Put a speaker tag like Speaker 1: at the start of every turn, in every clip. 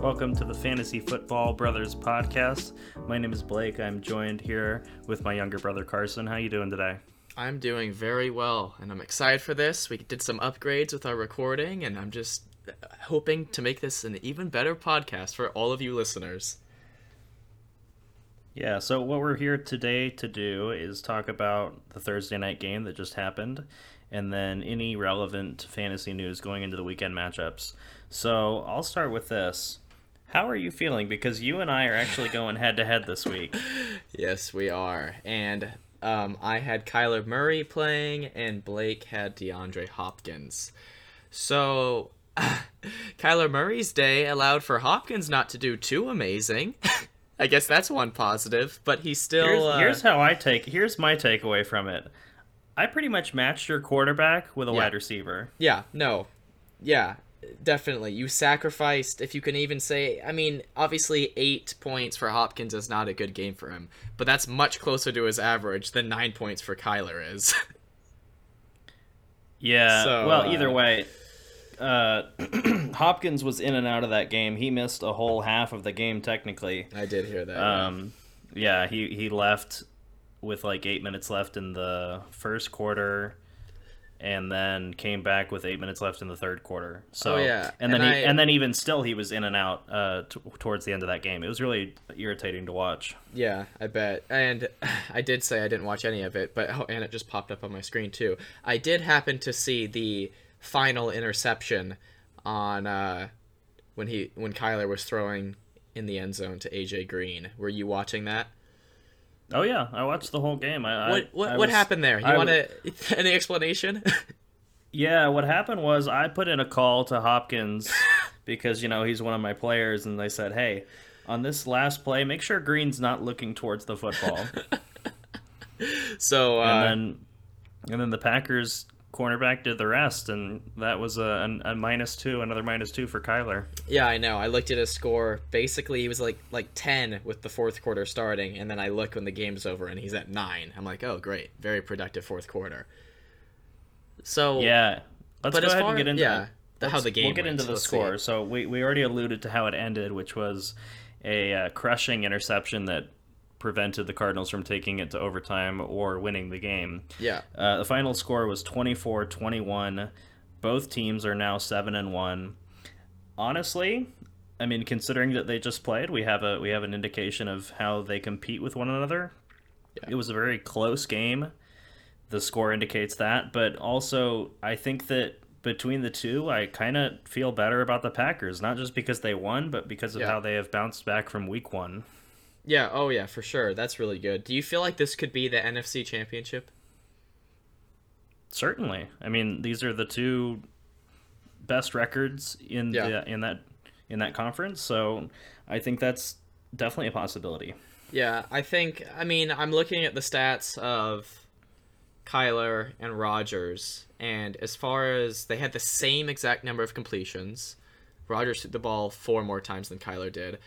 Speaker 1: Welcome to the Fantasy Football Brothers podcast. My name is Blake. I'm joined here with my younger brother Carson. How you doing today?
Speaker 2: I'm doing very well, and I'm excited for this. We did some upgrades with our recording, and I'm just hoping to make this an even better podcast for all of you listeners.
Speaker 1: Yeah, so what we're here today to do is talk about the Thursday night game that just happened and then any relevant fantasy news going into the weekend matchups. So I'll start with this. How are you feeling? Because you and I are actually going head to head this week.
Speaker 2: Yes, we are. And um, I had Kyler Murray playing, and Blake had DeAndre Hopkins. So Kyler Murray's day allowed for Hopkins not to do too amazing. I guess that's one positive, but he still.
Speaker 1: Here's,
Speaker 2: uh,
Speaker 1: here's how I take. Here's my takeaway from it. I pretty much matched your quarterback with a
Speaker 2: Yeah.
Speaker 1: wide receiver.
Speaker 2: Yeah, no. Yeah, definitely. You sacrificed, if you can even say, I mean, obviously, eight points for Hopkins is not a good game for him, but that's much closer to his average than nine points for Kyler is.
Speaker 1: Yeah.
Speaker 2: So,
Speaker 1: well,
Speaker 2: uh,
Speaker 1: either way, uh, Hopkins was in and out of that game. He missed a whole half of the game technically.
Speaker 2: I did hear that.
Speaker 1: Um, yeah, he he left with like eight minutes left in the first quarter, and then came back with eight minutes left in the third quarter. So
Speaker 2: Oh, yeah,
Speaker 1: and then
Speaker 2: and
Speaker 1: he,
Speaker 2: I-
Speaker 1: and then even still he was in and out uh, t- towards the end of that game. It was really irritating to watch.
Speaker 2: Yeah, I bet. And I did say I didn't watch any of it, but oh, and it just popped up on my screen too. I did happen to see the final interception on uh, when he when Kyler was throwing in the end zone to AJ Green. Were you watching that?
Speaker 1: Oh yeah, I watched the whole game. I,
Speaker 2: What what,
Speaker 1: I
Speaker 2: what
Speaker 1: was-
Speaker 2: happened there? You
Speaker 1: I
Speaker 2: want any explanation?
Speaker 1: Yeah, what happened was I put in a call to Hopkins because you know he's one of my players, and they said, "Hey, on this last play, make sure Green's not looking towards the football."
Speaker 2: so uh,
Speaker 1: and then, and then the Packers cornerback did the rest, and that was a, a, a minus two, another minus two for Kyler.
Speaker 2: yeah, I know. I looked at his score. Basically, he was like like ten with the fourth quarter starting, and then I look when the game's over, and he's at nine. I'm like, oh great, very productive fourth quarter. So
Speaker 1: Yeah, let's go ahead
Speaker 2: far
Speaker 1: and get into
Speaker 2: yeah, the, how the game.
Speaker 1: We'll get
Speaker 2: went.
Speaker 1: into the score. So we we already alluded to how it ended, which was a uh, crushing interception that prevented the Cardinals from taking it to overtime or winning the game.
Speaker 2: Yeah,
Speaker 1: Uh, the final score was 24-21. Both teams are now 7 and 1. Honestly, I mean considering that they just played, we have a we have an indication of how they compete with one another.
Speaker 2: Yeah.
Speaker 1: It was a very close game. The score indicates that, but also I think that between the two, I kind of feel better about the Packers, not just because they won, but because of
Speaker 2: Yeah.
Speaker 1: how they have bounced back from week 1.
Speaker 2: Yeah. Oh yeah, for sure. That's really good. Do you feel like this could be the NFC Championship?
Speaker 1: Certainly. I mean, these are the two best records in
Speaker 2: Yeah.
Speaker 1: the in that in that conference, so I think that's definitely a possibility.
Speaker 2: Yeah, I think. I mean, I'm looking at the stats of Kyler and Rodgers, and as far as they had the same exact number of completions, Rodgers threw the ball four more times than Kyler did.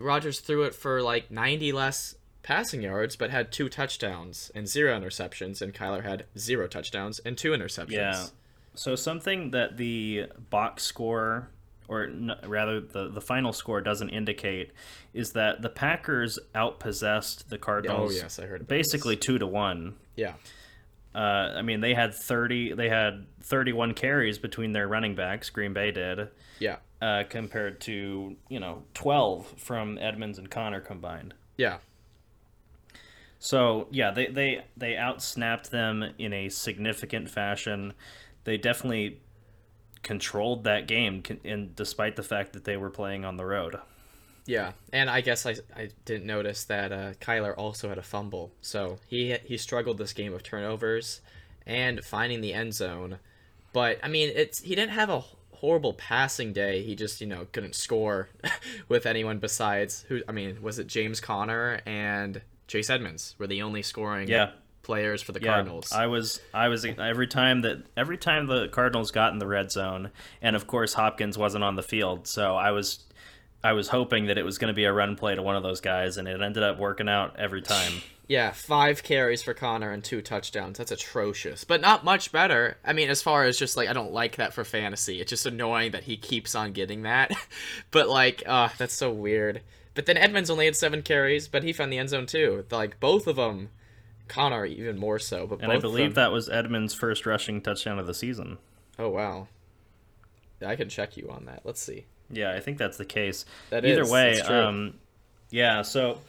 Speaker 2: Rodgers threw it for like 90 less passing yards, but had two touchdowns and zero interceptions, and Kyler had zero touchdowns and two interceptions.
Speaker 1: Yeah. So something that the box score or n- rather the the final score doesn't indicate is that the Packers outpossessed the Cardinals
Speaker 2: Oh, yes, I heard
Speaker 1: basically 2 to 1.
Speaker 2: Yeah.
Speaker 1: Uh, I mean, they had 30 they had 31 carries between their running backs, Green Bay did.
Speaker 2: Yeah.
Speaker 1: Uh, compared to you know 12 from Edmonds and Conner combined.
Speaker 2: Yeah.
Speaker 1: So yeah, they they they outsnapped them in a significant fashion. They definitely controlled that game, and despite the fact that they were playing on the road.
Speaker 2: Yeah, and I guess I, I didn't notice that uh, Kyler also had a fumble, so he he struggled this game with turnovers and finding the end zone. But I mean, it's he didn't have a horrible passing day. He just you know couldn't score with anyone besides who. I mean, was it James Conner and Chase Edmonds were the only scoring
Speaker 1: Yeah.
Speaker 2: players for the
Speaker 1: Yeah,
Speaker 2: Cardinals?
Speaker 1: I was I was every time that every time the Cardinals got in the red zone, and of course Hopkins wasn't on the field, so I was I was hoping that it was going to be a run play to one of those guys, and it ended up working out every time.
Speaker 2: Yeah, five carries for Conner and two touchdowns. That's atrocious, but not much better. I mean, as far as just like I don't like that for fantasy. It's just annoying that he keeps on getting that. but like, uh, that's so weird. But then Edmonds only had seven carries, but he found the end zone too. Like both of them, Conner even more so. But
Speaker 1: And I believe
Speaker 2: them-
Speaker 1: that was Edmonds' first rushing touchdown of the season.
Speaker 2: Oh wow. I can check you on that. Let's see.
Speaker 1: Yeah, I think that's the case.
Speaker 2: That
Speaker 1: Either
Speaker 2: is,
Speaker 1: way, um, yeah. So,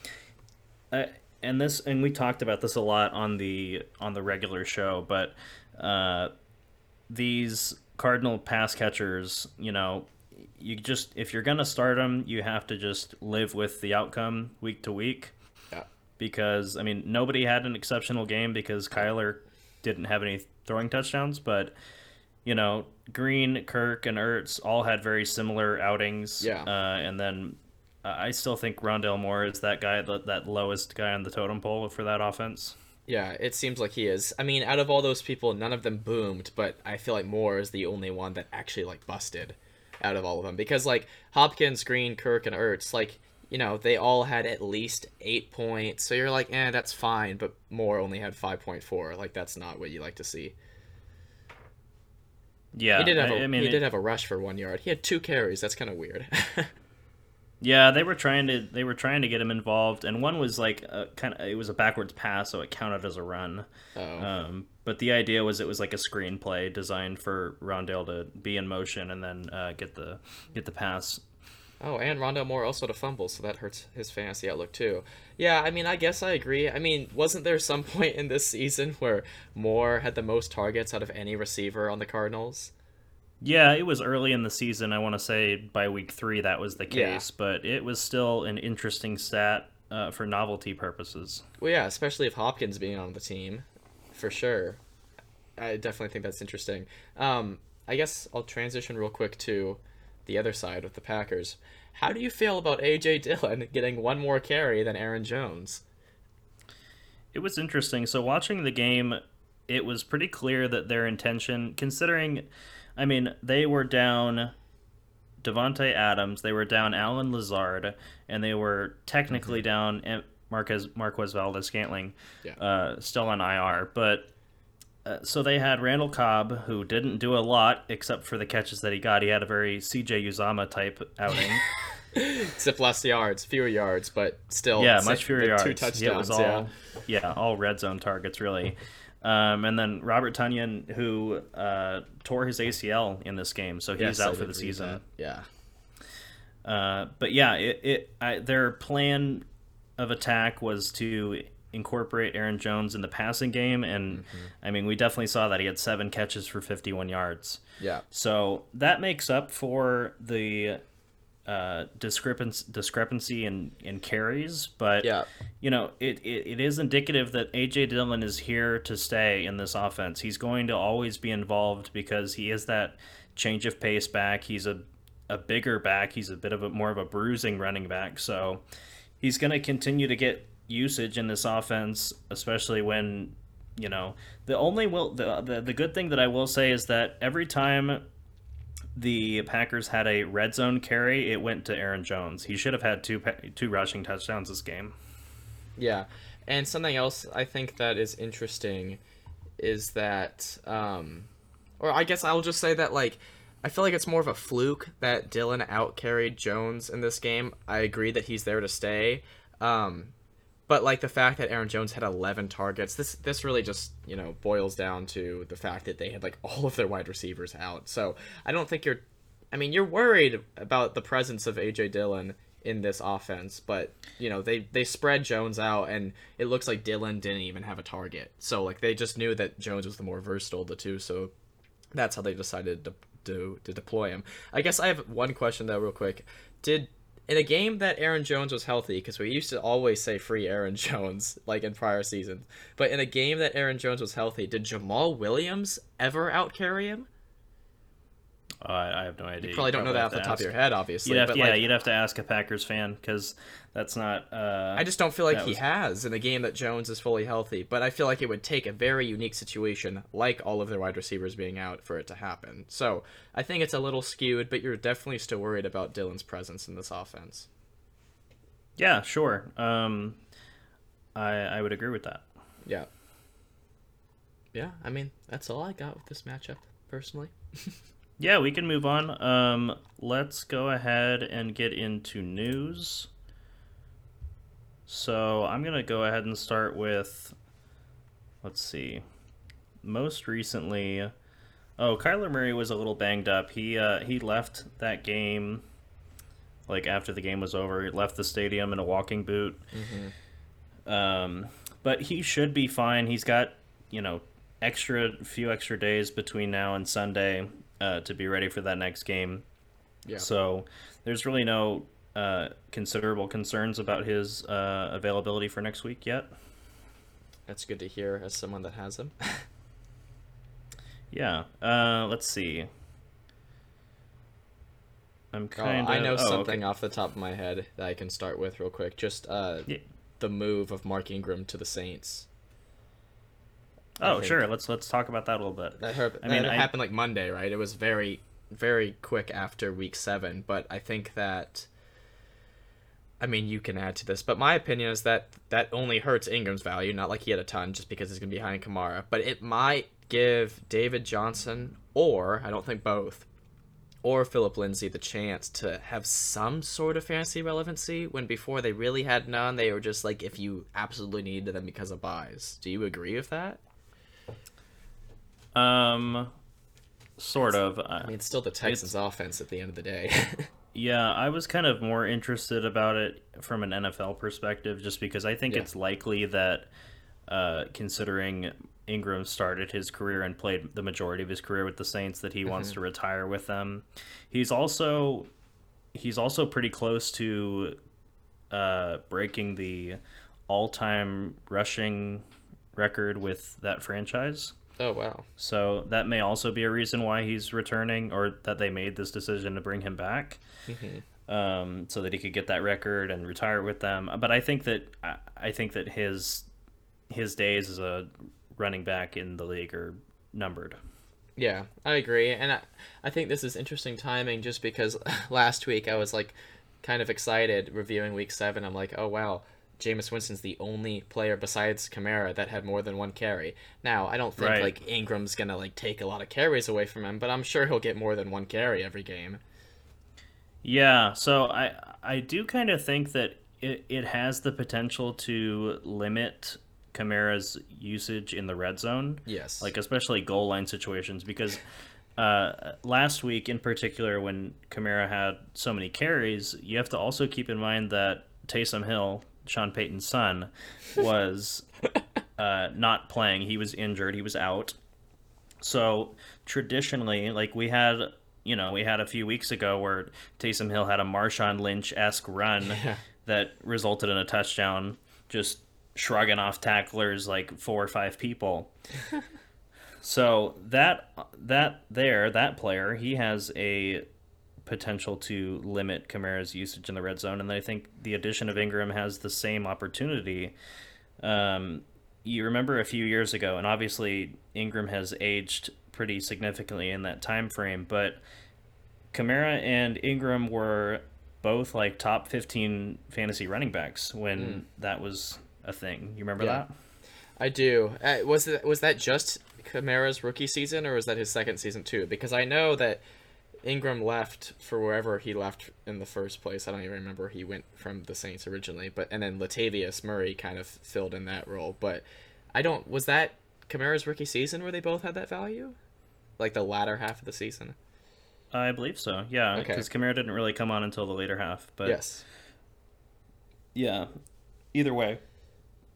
Speaker 1: uh, and this, and we talked about this a lot on the on the regular show, but uh, these Cardinal pass catchers, you know, you just if you're gonna start them, you have to just live with the outcome week to week.
Speaker 2: Yeah.
Speaker 1: Because I mean, nobody had an exceptional game because Kyler didn't have any throwing touchdowns, but you know, Green, Kirk, and Ertz all had very similar outings.
Speaker 2: Yeah.
Speaker 1: Uh, and then uh, I still think Rondale Moore is that guy, that, that lowest guy on the totem pole for that offense.
Speaker 2: Yeah, it seems like he is. I mean, out of all those people, none of them boomed, but I feel like Moore is the only one that actually like busted out of all of them because like Hopkins, Green, Kirk, and Ertz, like you know, they all had at least eight points. So you're like, eh, that's fine. But Moore only had five point four. Like that's not what you like to see.
Speaker 1: Yeah.
Speaker 2: He did have a
Speaker 1: I, mean,
Speaker 2: he
Speaker 1: it-
Speaker 2: did have a rush for one yard. He had two carries. That's kind of weird.
Speaker 1: Yeah, they were trying to they were trying to get him involved, and one was like a, kind of it was a backwards pass, so it counted as a run.
Speaker 2: oh,
Speaker 1: Um, but the idea was it was like a screenplay designed for Rondale to be in motion and then uh, get the get the pass.
Speaker 2: Oh, and Rondale Moore also to fumble, so that hurts his fantasy outlook too. Yeah, I mean, I guess I agree. I mean, wasn't there some point in this season where Moore had the most targets out of any receiver on the Cardinals?
Speaker 1: Yeah, it was early in the season. I want to say by week three that was the
Speaker 2: Yeah.
Speaker 1: case, but it was still an interesting stat uh, for novelty purposes.
Speaker 2: Well, yeah, especially if Hopkins being on the team, for sure. I definitely think that's interesting. Um, I guess I'll transition real quick to the other side with the Packers. How do you feel about AJ Dillon getting one more carry than Aaron Jones?
Speaker 1: It was interesting. So watching the game, it was pretty clear that their intention, considering, I mean, they were down Davante Adams, they were down Allen Lazard, and they were technically down Marquez Marquez Valdes-Scantling,
Speaker 2: Yeah.
Speaker 1: uh, still on IR. But uh, so they had Randall Cobb, who didn't do a lot except for the catches that he got. He had a very CJ Uzomah type outing.
Speaker 2: Except less yards, fewer yards, but still.
Speaker 1: yeah, much fewer yards.
Speaker 2: Two touchdowns.
Speaker 1: it was all
Speaker 2: yeah.
Speaker 1: yeah. all red zone targets really. Um, and then Robert Tonyan, who uh, tore his ACL in this game, so he's
Speaker 2: Yes, I
Speaker 1: out for the season.
Speaker 2: that. Yeah.
Speaker 1: Uh, but yeah, it, it I, their plan of attack was to incorporate Aaron Jones in the passing game, and
Speaker 2: Mm-hmm.
Speaker 1: I mean we definitely saw that he had seven catches for 51 yards.
Speaker 2: Yeah.
Speaker 1: So that makes up for the uh, discrepancy discrepancy in, in carries, but
Speaker 2: Yeah.
Speaker 1: you know it, it, it is indicative that AJ Dillon is here to stay in this offense. He's going to always be involved because he is that change of pace back. He's a a bigger back. He's a bit of a more of a bruising running back. So he's going to continue to get usage in this offense, especially when you know the only will the, the the good thing that I will say is that every time the Packers had a red zone carry, it went to Aaron Jones. He should have had two two rushing touchdowns this game.
Speaker 2: Yeah, and something else I think that is interesting is that, um, or I guess I'll just say that like I feel like it's more of a fluke that Dillon outcarried Jones in this game. I agree that he's there to stay, um, but like the fact that Aaron Jones had 11 targets, this this really just you know boils down to the fact that they had like all of their wide receivers out. So I don't think you're, I mean you're worried about the presence of AJ Dillon in this offense, but you know they they spread Jones out, and it looks like Dillon didn't even have a target. So like they just knew that Jones was the more versatile of the two, so that's how they decided to to, to deploy him. I guess I have one question though, real quick. Did in a game that Aaron Jones was healthy, because we used to always say free Aaron Jones like in prior seasons, but in a game that Aaron Jones was healthy, did Jamaal Williams ever outcarry him?
Speaker 1: Uh, I have no idea.
Speaker 2: You probably don't know that off the
Speaker 1: to
Speaker 2: top of your head, obviously.
Speaker 1: You'd have, yeah,
Speaker 2: like,
Speaker 1: you'd have to ask a Packers fan because that's not. Uh,
Speaker 2: I just don't feel like he
Speaker 1: was-
Speaker 2: has in a game that Jones is fully healthy. But I feel like it would take a very unique situation, like all of their wide receivers being out, for it to happen. So I think it's a little skewed, but you're definitely still worried about Dillon's presence in this offense.
Speaker 1: Yeah, sure. Um, I I would agree with that.
Speaker 2: Yeah. Yeah, I mean, that's all I got with this matchup, personally.
Speaker 1: Yeah, we can move on. Um, let's go ahead and get into news. So I'm gonna go ahead and start with, let's see, most recently. Oh, Kyler Murray was a little banged up. He uh, he left that game, like after the game was over. He left the stadium in a walking boot. Um, but he should be fine. He's got you know extra few extra days between now and Sunday uh, to be ready for that next game.
Speaker 2: Yeah.
Speaker 1: So there's really no uh, considerable concerns about his uh, availability for next week yet.
Speaker 2: That's good to hear as someone that has him.
Speaker 1: Yeah. Uh, let's see. I'm
Speaker 2: Oh,
Speaker 1: kind of.
Speaker 2: I know something off the top of my head that I can start with real quick. Just uh,
Speaker 1: Yeah.
Speaker 2: the move of Mark Ingram to the Saints.
Speaker 1: Oh, sure. Let's let's talk about that a little bit.
Speaker 2: That,
Speaker 1: I mean,
Speaker 2: that
Speaker 1: I-
Speaker 2: happened like Monday, right? It was very, very quick after week seven. But I think that, I mean, you can add to this, but my opinion is that that only hurts Ingram's value. Not like he had a ton, just because he's gonna be behind Kamara. But it might give David Johnson, or I don't think both, or Philip Lindsay the chance to have some sort of fantasy relevancy when before they really had none. They were just like if you absolutely needed them because of byes. Do you agree with that?
Speaker 1: Um, sort of.
Speaker 2: I mean, it's still the Texans' offense at the end of the day.
Speaker 1: Yeah, I was kind of more interested about it from an NFL perspective, just because I think
Speaker 2: Yeah.
Speaker 1: it's likely that, uh, considering Ingram started his career and played the majority of his career with the Saints, that he wants to retire with them. He's also he's also pretty close to uh, breaking the all-time rushing record with that franchise.
Speaker 2: Oh wow.
Speaker 1: So that may also be a reason why he's returning, or that they made this decision to bring him back, um, so that he could get that record and retire with them. But I think that I, I think that his his days as a running back in the league are numbered.
Speaker 2: Yeah, I agree, and I, I think this is interesting timing just because last week I was like kind of excited reviewing Week Seven. I'm like, oh wow, Jameis Winston's the only player besides Kamara that had more than one carry. Now I don't think
Speaker 1: Right.
Speaker 2: like Ingram's gonna like take a lot of carries away from him, but I'm sure he'll get more than one carry every game.
Speaker 1: Yeah, so I I do kind of think that it, it has the potential to limit Kamara's usage in the red zone.
Speaker 2: Yes,
Speaker 1: like especially goal line situations because uh, last week in particular when Kamara had so many carries, you have to also keep in mind that Taysom Hill, Sean Payton's son, was uh, not playing. He was injured. He was out. So traditionally, like we had, you know, we had a few weeks ago where Taysom Hill had a Marshawn Lynch esque run that resulted in a touchdown, just shrugging off tacklers like four or five people. so that that there, that player, he has a potential to limit Kamara's usage in the red zone, and I think the addition of Ingram has the same opportunity. Um, you remember a few years ago, and obviously Ingram has aged pretty significantly in that time frame, but Kamara and Ingram were both like top 15 fantasy running backs when that was a thing. You remember
Speaker 2: Yeah.
Speaker 1: that?
Speaker 2: I do. Uh, was that was that just Kamara's rookie season, or was that his second season too? Because I know that Ingram left for wherever he left in the first place. I don't even remember he went from the Saints originally, but and then Latavius Murray kind of filled in that role. But I don't. Was that Kamara's rookie season where they both had that value, like the latter half of the season?
Speaker 1: I believe so. Yeah,
Speaker 2: Okay.
Speaker 1: because Kamara didn't really come on until the later half. But
Speaker 2: yes.
Speaker 1: yeah, either way,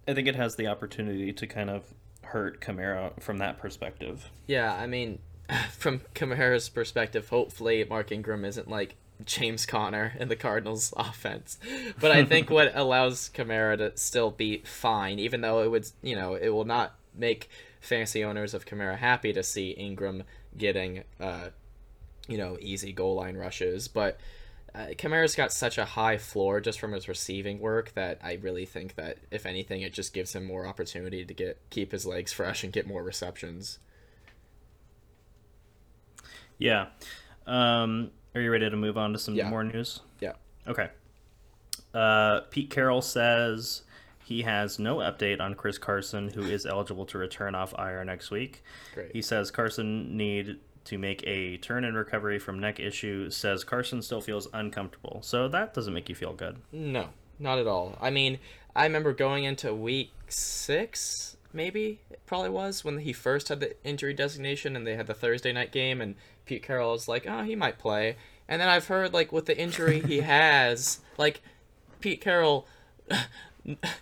Speaker 1: I think it has the opportunity to kind of hurt Kamara from that perspective.
Speaker 2: Yeah, I mean, from Kamara's perspective, hopefully Mark Ingram isn't like James Conner in the Cardinals offense. But I think what allows Kamara to still be fine, even though it would, you know, it will not make fantasy owners of Kamara happy to see Ingram getting, uh, you know, easy goal line rushes. But uh, Kamara's got such a high floor just from his receiving work that I really think that if anything, it just gives him more opportunity to get keep his legs fresh and get more receptions.
Speaker 1: Yeah. Um, are you ready to move on to some
Speaker 2: Yeah.
Speaker 1: more news?
Speaker 2: Yeah.
Speaker 1: Okay. Uh, Pete Carroll says he has no update on Chris Carson, who is eligible to return off IR next week.
Speaker 2: Great.
Speaker 1: He says Carson need to make a turn in recovery from neck issue. Says Carson still feels uncomfortable, so that doesn't make you feel good.
Speaker 2: No, not at all. I mean, I remember going into week six, maybe it probably was when he first had the injury designation, and they had the Thursday night game, and Pete Carroll was like, "Oh, he might play." And then I've heard like with the injury he has, like Pete Carroll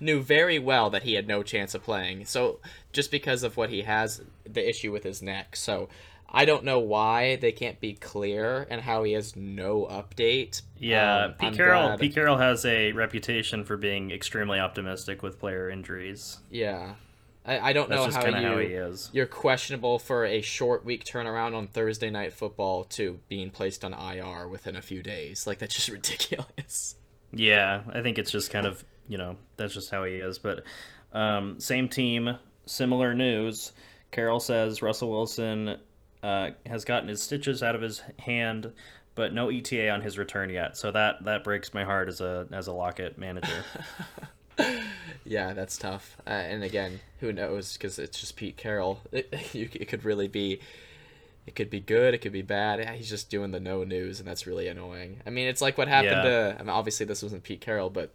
Speaker 2: knew very well that he had no chance of playing. So just because of what he has, the issue with his neck. So I don't know why they can't be clear and how he has no update.
Speaker 1: Yeah,
Speaker 2: Um,
Speaker 1: Pete
Speaker 2: I'm
Speaker 1: Carroll.
Speaker 2: glad-
Speaker 1: Pete Carroll has a reputation for being extremely optimistic with player injuries.
Speaker 2: Yeah, I, I don't
Speaker 1: That's
Speaker 2: know how you
Speaker 1: how he is.
Speaker 2: you're questionable for a short week turnaround on Thursday night football to being placed on IR within a few days. Like that's just ridiculous.
Speaker 1: Yeah, I think it's just kind of you know that's just how he is. But um, same team, similar news. Carroll says Russell Wilson uh, has gotten his stitches out of his hand, but no ETA on his return yet. So that that breaks my heart as a as a Lockett manager.
Speaker 2: Yeah, that's tough. Uh, and again, who knows? Because it's just Pete Carroll. It, you, it could really be. It could be good. It could be bad. Yeah, He's just doing the no news, and that's really annoying. I mean, it's like what happened
Speaker 1: Yeah.
Speaker 2: to. I mean, obviously, this wasn't Pete Carroll, but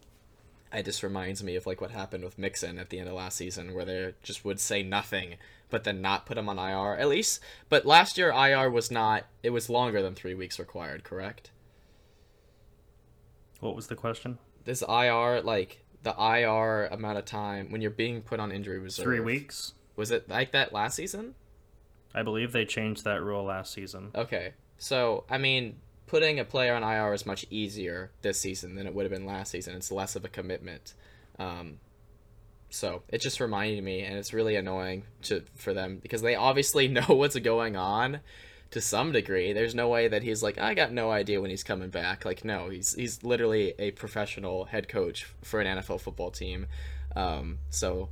Speaker 2: it just reminds me of like what happened with Mixon at the end of last season, where they just would say nothing, but then not put him on IR. At least, but last year IR was not. It was longer than three weeks required. Correct.
Speaker 1: what was the question?
Speaker 2: This IR like the IR amount of time when you're being put on injury reserve.
Speaker 1: Three weeks.
Speaker 2: Was it like that last season?
Speaker 1: I believe they changed that rule last season.
Speaker 2: Okay. So, I mean, putting a player on IR is much easier this season than it would have been last season. It's less of a commitment. Um, so, it just reminded me, and it's really annoying to for them because they obviously know what's going on to some degree. There's no way that he's like, I got no idea when he's coming back. Like, no, he's he's literally a professional head coach for an NFL football team. Um, so,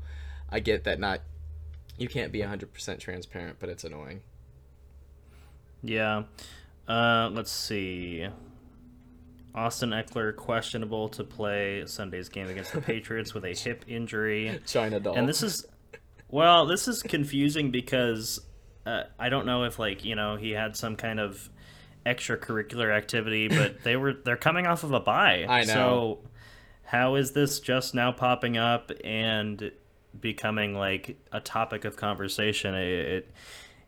Speaker 2: I get that not you can't be 100% transparent, but it's annoying.
Speaker 1: Yeah. Uh, let's see. Austin Ekeler questionable to play Sunday's game against the Patriots with a hip injury.
Speaker 2: China doll.
Speaker 1: And this is well, this is confusing because uh, I don't know if like, you know, he had some kind of extracurricular activity, but they were they're coming off of a bye.
Speaker 2: I know.
Speaker 1: So how is this just now popping up and becoming like a topic of conversation? It, it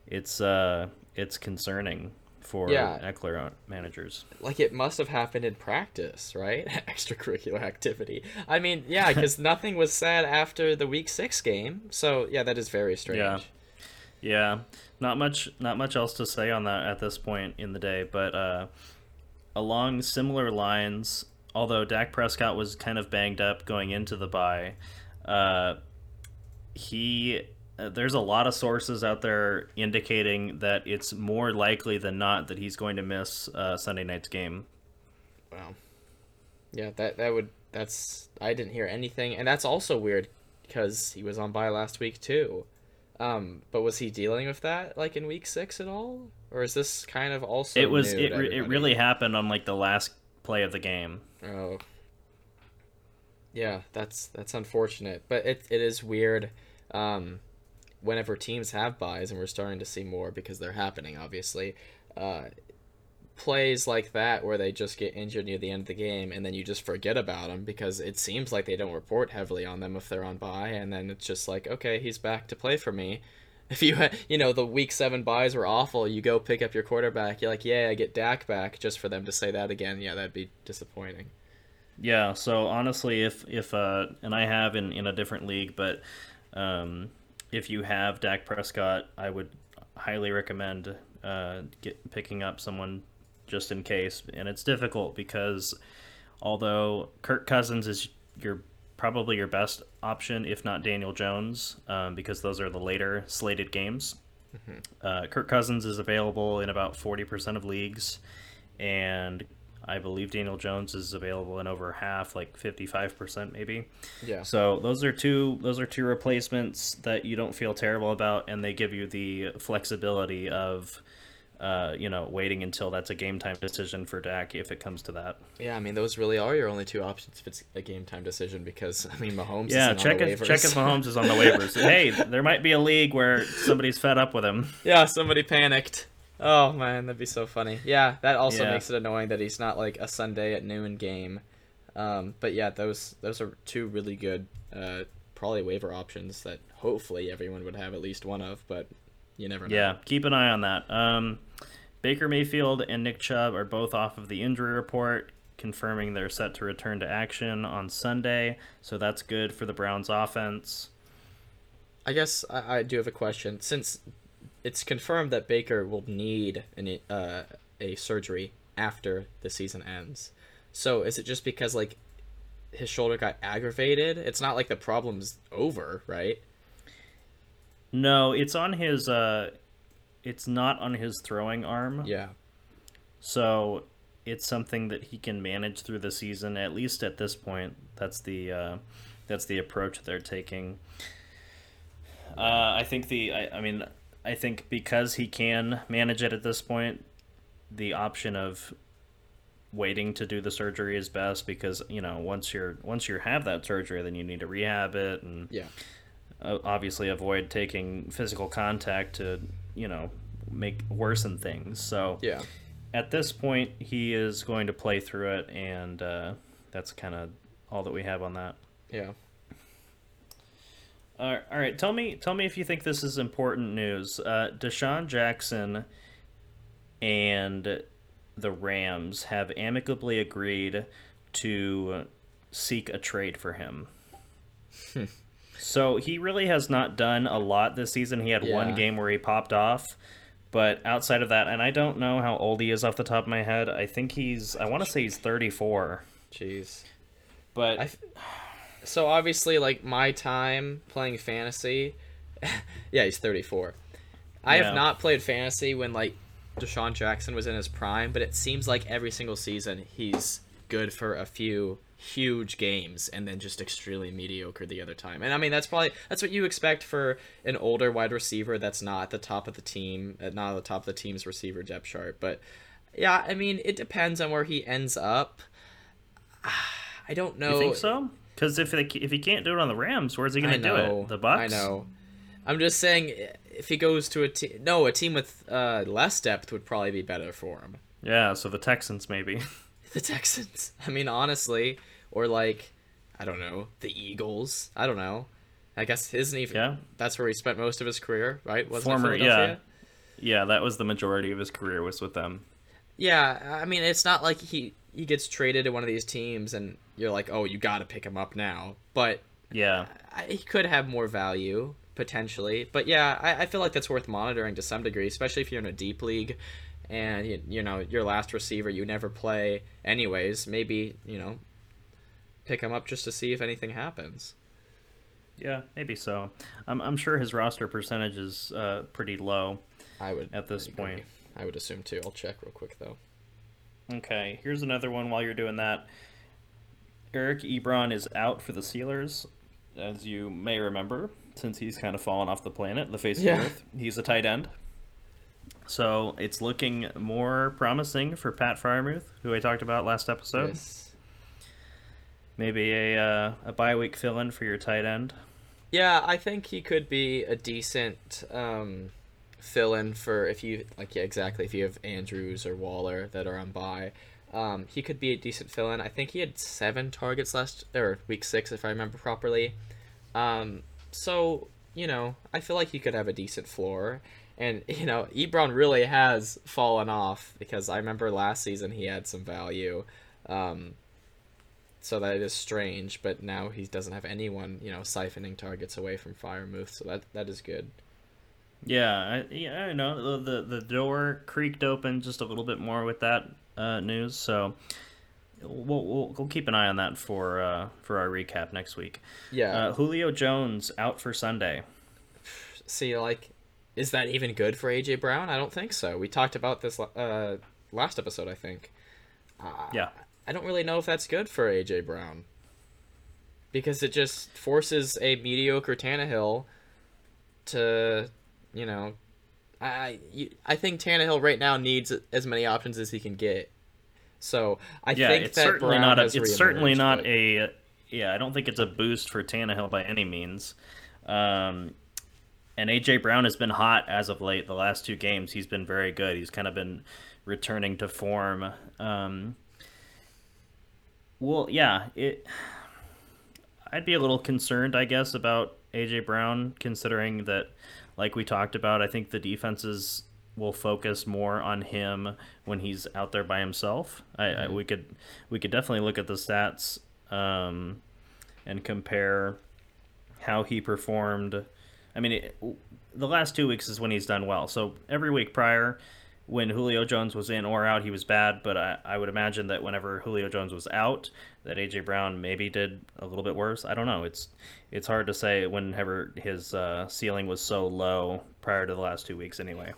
Speaker 1: it's uh it's concerning for
Speaker 2: Yeah.
Speaker 1: Ekeler managers.
Speaker 2: like it must have happened in practice, right? Extracurricular activity. I mean, yeah, because nothing was said after the week six game. So yeah, that is very strange.
Speaker 1: Yeah. Yeah, not much not much else to say on that at this point in the day, but uh, along similar lines, although Dak Prescott was kind of banged up going into the bye, uh, he uh, there's a lot of sources out there indicating that it's more likely than not that he's going to miss uh, Sunday night's game.
Speaker 2: Wow. Yeah, that that would that's I didn't hear anything, and that's also weird because he was on bye last week too. Um, but was he dealing with that like in week six at all, or is this kind of also?
Speaker 1: it was it, it really happened on like the last play of the game.
Speaker 2: Oh. Yeah, that's that's unfortunate, but it it is weird. Um, whenever teams have byes, and we're starting to see more because they're happening, obviously. Uh, plays like that where they just get injured near the end of the game, and then you just forget about them because it seems like they don't report heavily on them if they're on bye, and then it's just like, okay, he's back to play for me. If you you know, the week seven byes were awful, you go pick up your quarterback, you're like, yeah, I get Dak back, just for them to say that again, yeah, that'd be disappointing.
Speaker 1: Yeah, so honestly, if if uh, and I have in in a different league, but um, if you have Dak Prescott, I would highly recommend uh, get picking up someone just in case. And it's difficult because although Kirk Cousins is your probably your best option, if not Daniel Jones, um, because those are the later slated games. Uh, Kirk Cousins is available in about forty percent of leagues, and I believe Daniel Jones is available in over half, like fifty-five percent maybe.
Speaker 2: Yeah.
Speaker 1: So those are two those are two replacements that you don't feel terrible about, and they give you the flexibility of uh, you know, waiting until that's a game time decision for Dak if it comes to that.
Speaker 2: Yeah, I mean those really are your only two options if it's a game time decision because I mean Mahomes.
Speaker 1: Yeah, check
Speaker 2: on the
Speaker 1: if check if Mahomes is on the waivers. hey, there might be a league where somebody's fed up with him.
Speaker 2: yeah, somebody panicked. Oh man, that'd be so funny. Yeah, that also
Speaker 1: Yeah.
Speaker 2: makes it annoying that he's not like a Sunday at noon game. Um, but yeah, those those are two really good, uh, probably waiver options that hopefully everyone would have at least one of. But you never know.
Speaker 1: Yeah, keep an eye on that. Um, Baker Mayfield and Nick Chubb are both off of the injury report, confirming they're set to return to action on Sunday. So that's good for the Browns offense.
Speaker 2: I guess I, I do have a question. Since it's confirmed that Baker will need an, uh, a surgery after the season ends, so is it just because like his shoulder got aggravated? It's not like the problem's over, right?
Speaker 1: No, it's on his. Uh, it's not on his throwing arm.
Speaker 2: Yeah.
Speaker 1: So it's something that he can manage through the season. At least at this point, that's the uh, that's the approach they're taking. Uh, I think the. I, I mean, I think because he can manage it at this point, the option of waiting to do the surgery is best because you know once you're once you have that surgery then you need to rehab it and
Speaker 2: Yeah.
Speaker 1: obviously avoid taking physical contact to you know make worsen things so
Speaker 2: Yeah.
Speaker 1: at this point he is going to play through it and uh, that's kind of all that we have on that
Speaker 2: Yeah.
Speaker 1: uh, all right tell me tell me if you think this is important news uh, desean jackson and the rams have amicably agreed to seek a trade for him so he really has not done a lot this season he had one game where he popped off but outside of that and i don't know how old he is off the top of my head i think he's i want to say he's 34
Speaker 2: Jeez.
Speaker 1: but
Speaker 2: I. So obviously, like my time playing fantasy, yeah, he's 34. I
Speaker 1: Yeah.
Speaker 2: have not played fantasy when like DeSean Jackson was in his prime, but it seems like every single season he's good for a few huge games and then just extremely mediocre the other time. And I mean that's probably that's what you expect for an older wide receiver that's not at the top of the team, uh, not at the top of the team's receiver depth chart. But yeah, I mean it depends on where he ends up. I don't know.
Speaker 1: You think so? Because if they, if he can't do it on the Rams, where's he going to do it? The Bucs.
Speaker 2: I know. I'm just saying, if he goes to a team, no, a team with uh, less depth would probably be better for him.
Speaker 1: Yeah, so the Texans maybe.
Speaker 2: The Texans. I mean, honestly, or like, I don't know, the Eagles. I don't know. I guess isn't he?
Speaker 1: Yeah.
Speaker 2: That's where he spent most of his career, right? Wasn't
Speaker 1: Former, yeah, yeah. That was the majority of his career was with them.
Speaker 2: Yeah, I mean, it's not like he he gets traded to one of these teams and you're like, oh, you got to pick him up now. But
Speaker 1: Yeah,
Speaker 2: I, he could have more value potentially. But yeah, I, I feel like that's worth monitoring to some degree, especially if you're in a deep league and you, you know your last receiver you never play anyways. Maybe you know pick him up just to see if anything happens.
Speaker 1: yeah, maybe so. I'm I'm sure his roster percentage is uh, pretty low
Speaker 2: I would
Speaker 1: at this
Speaker 2: agree.
Speaker 1: point.
Speaker 2: I would assume too. I'll check real quick though.
Speaker 1: Okay, here's another one. While you're doing that, Eric Ebron is out for the Steelers, as you may remember, since he's kind of fallen off the planet, the face
Speaker 2: Yeah.
Speaker 1: of the earth. He's a tight end. So it's looking more promising for Pat Freiermuth, who I talked about last episode.
Speaker 2: Yes.
Speaker 1: Maybe a uh, a bye week fill in for your tight end.
Speaker 2: Yeah, I think he could be a decent um, fill in for if you like yeah exactly if you have Andrews or Waller that are on bye. Um, he could be a decent fill in. I think he had seven targets last or week six if I remember properly. Um, so you know I feel like he could have a decent floor. And you know Ebron really has fallen off because I remember last season he had some value. Um, so that is strange, but now he doesn't have anyone, you know, siphoning targets away from Freiermuth, so that that is good.
Speaker 1: Yeah, I, yeah, I know the, the the door creaked open just a little bit more with that uh, news, so we'll, we'll we'll keep an eye on that for uh, for our recap next week.
Speaker 2: Yeah.
Speaker 1: Uh, Julio Jones out for Sunday.
Speaker 2: See, like, is that even good for AJ Brown? I don't think so. We talked about this uh, last episode, I think. Uh,
Speaker 1: Yeah,
Speaker 2: I don't really know if that's good for AJ Brown because it just forces a mediocre Tannehill to, you know, I I think Tannehill right now needs as many options as he can get. So I
Speaker 1: yeah,
Speaker 2: think
Speaker 1: it's
Speaker 2: that
Speaker 1: certainly
Speaker 2: Brown
Speaker 1: not a, it's certainly not
Speaker 2: but-
Speaker 1: a yeah, I don't think it's a boost for Tannehill by any means. Um, and AJ Brown has been hot as of late. The last two games, he's been very good. He's kind of been returning to form. Um, well, yeah, it. I'd be a little concerned, I guess, about AJ Brown, considering that, like we talked about, I think the defenses will focus more on him when he's out there by himself. I, I we could we could definitely look at the stats um, and compare how he performed. I mean, it, the last two weeks is when he's done well. So every week prior, when Julio Jones was in or out, he was bad. But I, I would imagine that whenever Julio Jones was out, that AJ Brown maybe did a little bit worse. I don't know. It's it's hard to say whenever his uh, ceiling was so low prior to the last two weeks. Anyway.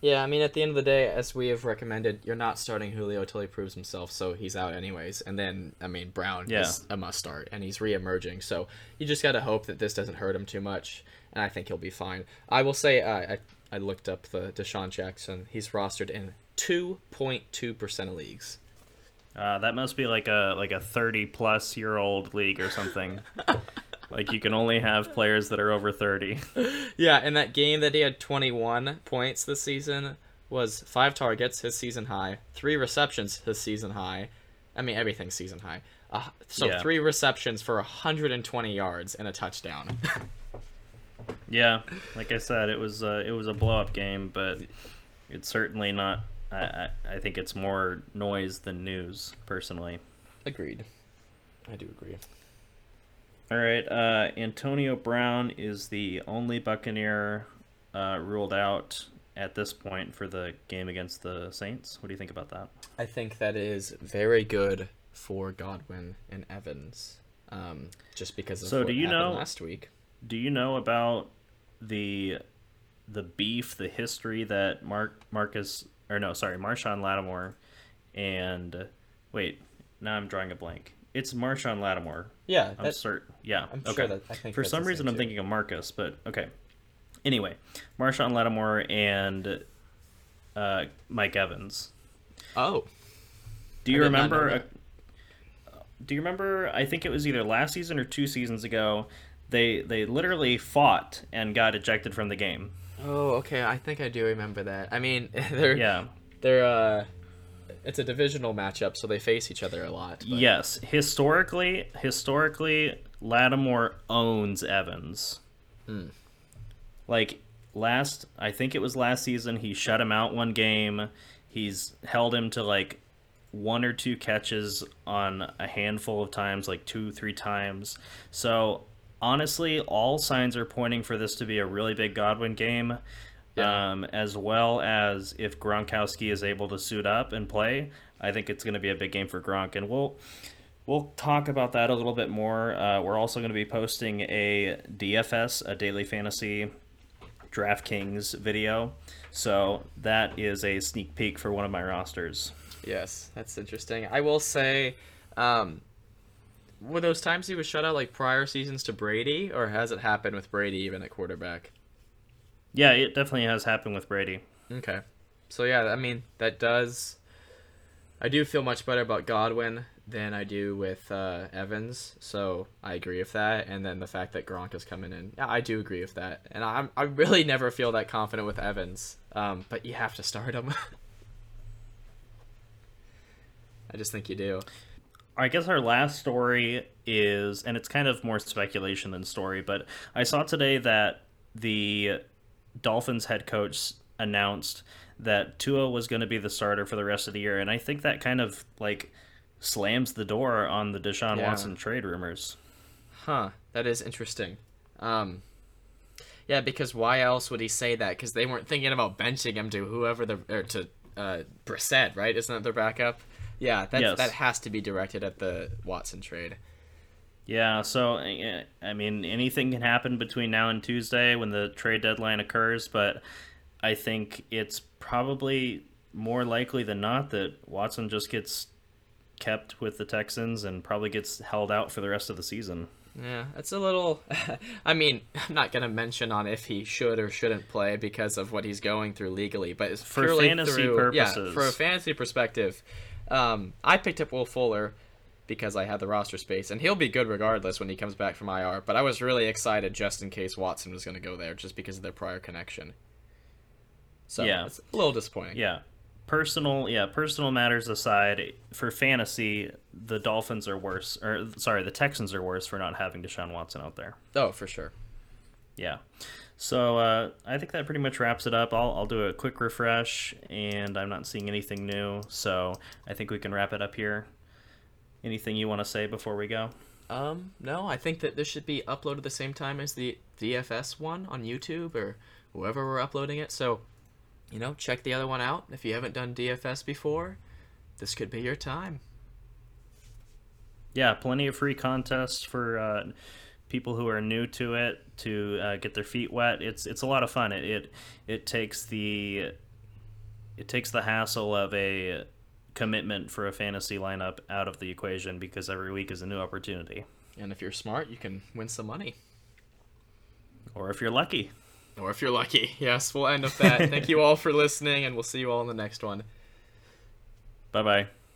Speaker 2: Yeah, I mean, at the end of the day, as we have recommended, you're not starting Julio until he proves himself, so he's out anyways. And then, I mean, Brown
Speaker 1: Yeah.
Speaker 2: is a must start, and he's re-emerging. So you just got to hope that this doesn't hurt him too much, and I think he'll be fine. I will say, uh, I I looked up the DeSean Jackson. He's rostered in 2.2% of leagues.
Speaker 1: Uh, that must be like a like a thirty plus year old league or something. like you can only have players that are over thirty.
Speaker 2: Yeah, and that game that he had 21 points this season was five targets, his season high, three receptions, his season high. I mean, everything's season high. Uh, so
Speaker 1: Yeah.
Speaker 2: three receptions for 120 yards and a touchdown.
Speaker 1: Yeah, like I said, it was uh, it was a blow up game, but it's certainly not. I, I I think it's more noise than news, personally.
Speaker 2: Agreed. I do agree.
Speaker 1: All right, uh, Antonio Brown is the only Buccaneer uh, ruled out at this point for the game against the Saints. What do you think about that?
Speaker 2: I think that is very good for Godwin and Evans. Um, just because of
Speaker 1: So
Speaker 2: what
Speaker 1: do you
Speaker 2: happened
Speaker 1: know-
Speaker 2: last week.
Speaker 1: Do you know about the the beef, the history that Mark Marcus or no, sorry, Marshon Lattimore and wait, now I'm drawing a blank. It's Marshon Lattimore.
Speaker 2: Yeah,
Speaker 1: I'm certain. Yeah.
Speaker 2: I'm
Speaker 1: okay.
Speaker 2: sure that I think
Speaker 1: For some reason, I'm
Speaker 2: too.
Speaker 1: thinking of Marcus, but okay. Anyway, Marshon Lattimore and uh, Mike Evans.
Speaker 2: Oh,
Speaker 1: Do you
Speaker 2: I did not know
Speaker 1: remember? uh, do you remember? I think it was either last season or two seasons ago. They they literally fought and got ejected from the game.
Speaker 2: oh, okay. I think I do remember that. I mean, they're
Speaker 1: Yeah.
Speaker 2: they're uh, it's a divisional matchup, so they face each other a lot. but-
Speaker 1: Yes. Historically, historically, Lattimore owns Evans.
Speaker 2: Hmm.
Speaker 1: Like last, I think it was last season. He shut him out one game. He's held him to like one or two catches on a handful of times, like two, three times. So honestly, all signs are pointing for this to be a really big Godwin game.
Speaker 2: Yeah.
Speaker 1: Um, as well as if Gronkowski is able to suit up and play, I think it's going to be a big game for Gronk, and we'll we'll talk about that a little bit more. Uh, we're also going to be posting a DFS, a daily fantasy DraftKings video, so that is a sneak peek for one of my rosters.
Speaker 2: Yes, that's interesting. I will say, um, were those times he was shut out like prior seasons to Brady, or has it happened with Brady even at quarterback?
Speaker 1: Yeah, it definitely has happened with Brady.
Speaker 2: Okay. So yeah, I mean that does. I do feel much better about Godwin than I do with uh, Evans, so I agree with that. And then the fact that Gronk is coming in, yeah, I do agree with that. And I'm I really never feel that confident with Evans, um, but you have to start him. I just think you do.
Speaker 1: I guess our last story is, and it's kind of more speculation than story, but I saw today that the Dolphins head coach announced that Tua was going to be the starter for the rest of the year, and I think that kind of like slams the door on the Deshaun
Speaker 2: Yeah.
Speaker 1: Watson trade rumors.
Speaker 2: Huh, that is interesting. Um, yeah, because why else would he say that? Because they weren't thinking about benching him to whoever the or to uh, Brissett, right? Isn't that their backup? Yeah, that
Speaker 1: Yes.
Speaker 2: that has to be directed at the Watson trade.
Speaker 1: Yeah, so eh, I mean, anything can happen between now and Tuesday when the trade deadline occurs, but I think it's probably more likely than not that Watson just gets kept with the Texans and probably gets held out for the rest of the season.
Speaker 2: Yeah, it's a little. I mean, I'm not gonna mention on if he should or shouldn't play because of what he's going through legally, but it's
Speaker 1: For fantasy
Speaker 2: through, Yeah,
Speaker 1: purposes.
Speaker 2: for a fantasy perspective, um, I picked up Will Fuller because I had the roster space, and he'll be good regardless when he comes back from IR. But I was really excited just in case Watson was gonna go there, just because of their prior connection. So
Speaker 1: Yeah.
Speaker 2: it's a little disappointing.
Speaker 1: Yeah. Personal, yeah, personal matters aside, for fantasy, the Dolphins are worse, or sorry, the Texans are worse for not having Deshaun Watson out there.
Speaker 2: Oh, for sure.
Speaker 1: Yeah. So uh, I think that pretty much wraps it up. I'll, I'll do a quick refresh, and I'm not seeing anything new. So I think we can wrap it up here. Anything you want to say before we go?
Speaker 2: Um, no, I think that this should be uploaded the same time as the DFS one on YouTube or whoever we're uploading it. So, you know, check the other one out. If you haven't done DFS before, this could be your time.
Speaker 1: Yeah, plenty of free contests for uh, people who are new to it to uh, get their feet wet. It's it's a lot of fun. It it, it takes the it takes the hassle of a commitment for a fantasy lineup out of the equation because every week is a new opportunity.
Speaker 2: And if you're smart, you can win some money.
Speaker 1: Or if you're lucky.
Speaker 2: Or if you're lucky. Yes, we'll end with that. Thank you all for listening, and we'll see you all in the next one.
Speaker 1: Bye bye.